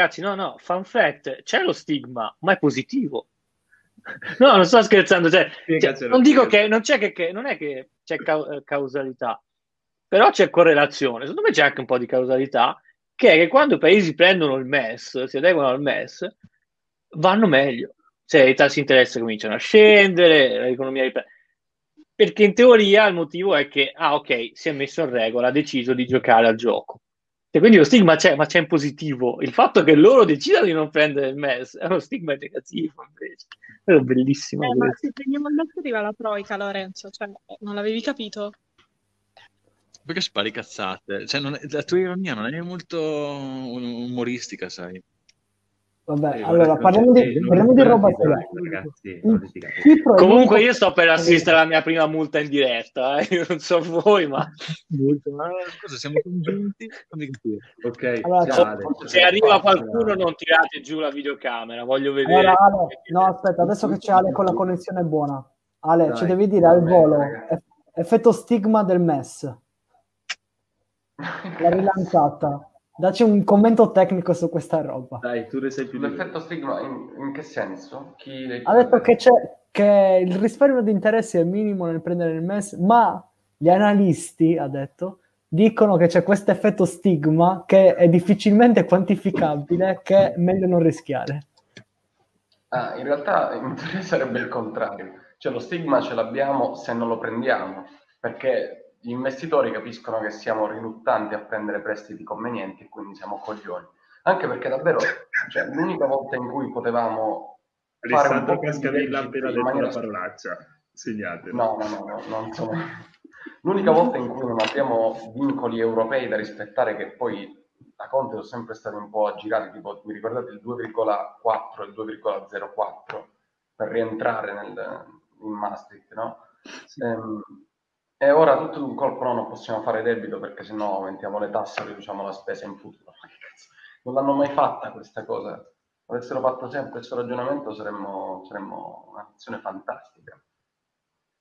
ragazzi, no, no, fun fact, c'è lo stigma, ma è positivo. No, non sto scherzando, cioè, cioè, non dico che non c'è che, che non è che c'è ca- causalità, però c'è correlazione. Secondo me c'è anche un po' di causalità, che è che quando i paesi prendono il MES, si adeguano al MES, vanno meglio. Cioè, i tassi di interesse cominciano a scendere, l'economia riprende. Perché in teoria il motivo è che, ah, ok, si è messo in regola, ha deciso di giocare al gioco. E quindi lo stigma c'è, ma c'è in positivo. Il fatto che loro decidano di non prendere il MES è uno stigma negativo, invece. È bellissimo. Eh, ma se prendiamo il MES arriva la troica, Lorenzo, cioè, non l'avevi capito? Perché spari cazzate? Cioè, non è, la tua ironia non è molto umoristica, sai? Vabbè, eh, allora parliamo di, parliamo di roba ragazzi, Comunque io sto per assistere alla mia prima multa in diretta, eh? io non so voi, ma... Cosa, siamo congiunti? Ok, allora, ciao, se arriva qualcuno non tirate giù la videocamera, voglio vedere. Allora, Ale, no, aspetta, adesso che c'è Ale con la connessione buona. Ale, Dai, ci devi dire al volo, effetto stigma del MES. La rilanciata. Dacci un commento tecnico su questa roba. Dai, tu ne sai più. L'effetto stigma in, in che senso? Chi ha detto che, c'è, che il risparmio di interessi è minimo nel prendere il MES, ma gli analisti, ha detto, dicono che c'è questo effetto stigma che è difficilmente quantificabile, che è meglio non rischiare. Ah, in realtà in teoria sarebbe il contrario. Cioè lo stigma ce l'abbiamo se non lo prendiamo, perché gli investitori capiscono che siamo riluttanti a prendere prestiti convenienti e quindi siamo coglioni. Anche perché davvero, cioè, l'unica volta in cui potevamo fare un po' Cascadella appena detto maniera... la parolaccia, segnate. No, no, no, no, non sono... L'unica volta in cui non abbiamo vincoli europei da rispettare, che poi da Conte sono sempre stati un po' aggirati, tipo, vi ricordate il 2,4 e il 2,04 per rientrare nel, in Maastricht, no? Sì. Ehm, e ora tutto d'un colpo no, non possiamo fare debito perché sennò aumentiamo le tasse e riduciamo la spesa in futuro. Non l'hanno mai fatta questa cosa. Avessero fatto sempre questo ragionamento saremmo, saremmo una nazione fantastica.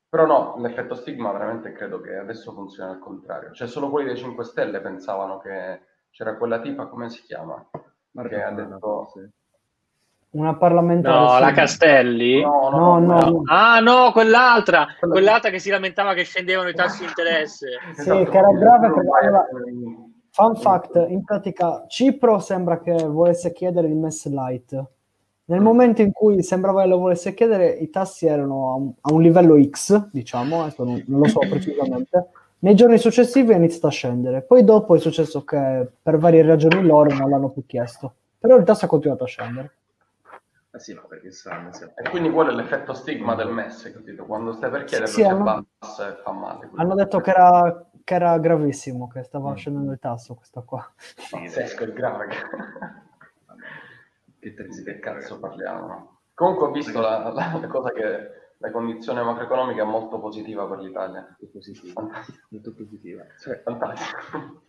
Però no, l'effetto stigma veramente credo che adesso funzioni al contrario. Cioè solo quelli dei 5 Stelle pensavano che c'era quella tipa, come si chiama? Marco che ha detto... Sì una parlamentare. No, sì. la Castelli? No no, no, no, Ah, no, quell'altra. Quell'altra che si lamentava che scendevano i tassi di interesse. Sì, esatto. che era grave perché aveva... Fun fact, in pratica Cipro sembra che volesse chiedere il MES light. Nel momento in cui sembrava che lo volesse chiedere, i tassi erano a un, a un livello X, diciamo, adesso non, non lo so precisamente. Nei giorni successivi è iniziato a scendere. Poi dopo è successo che per varie ragioni loro non l'hanno più chiesto. Però il tasso ha continuato a scendere. Ah sì, no, perché sanno. E quindi quello è l'effetto stigma del MES, capito? Quando stai per chiederlo sì, si hanno... abbassa e fa male. Quindi. Hanno detto che era, che era, gravissimo, che stava mm. scendendo il tasso questa qua. Pazzesco, è grave. che. Che cazzo parliamo, no? Comunque ho visto la, la, la, cosa che la condizione macroeconomica è molto positiva per l'Italia. Molto positiva. Molto positiva. Cioè, fantastico.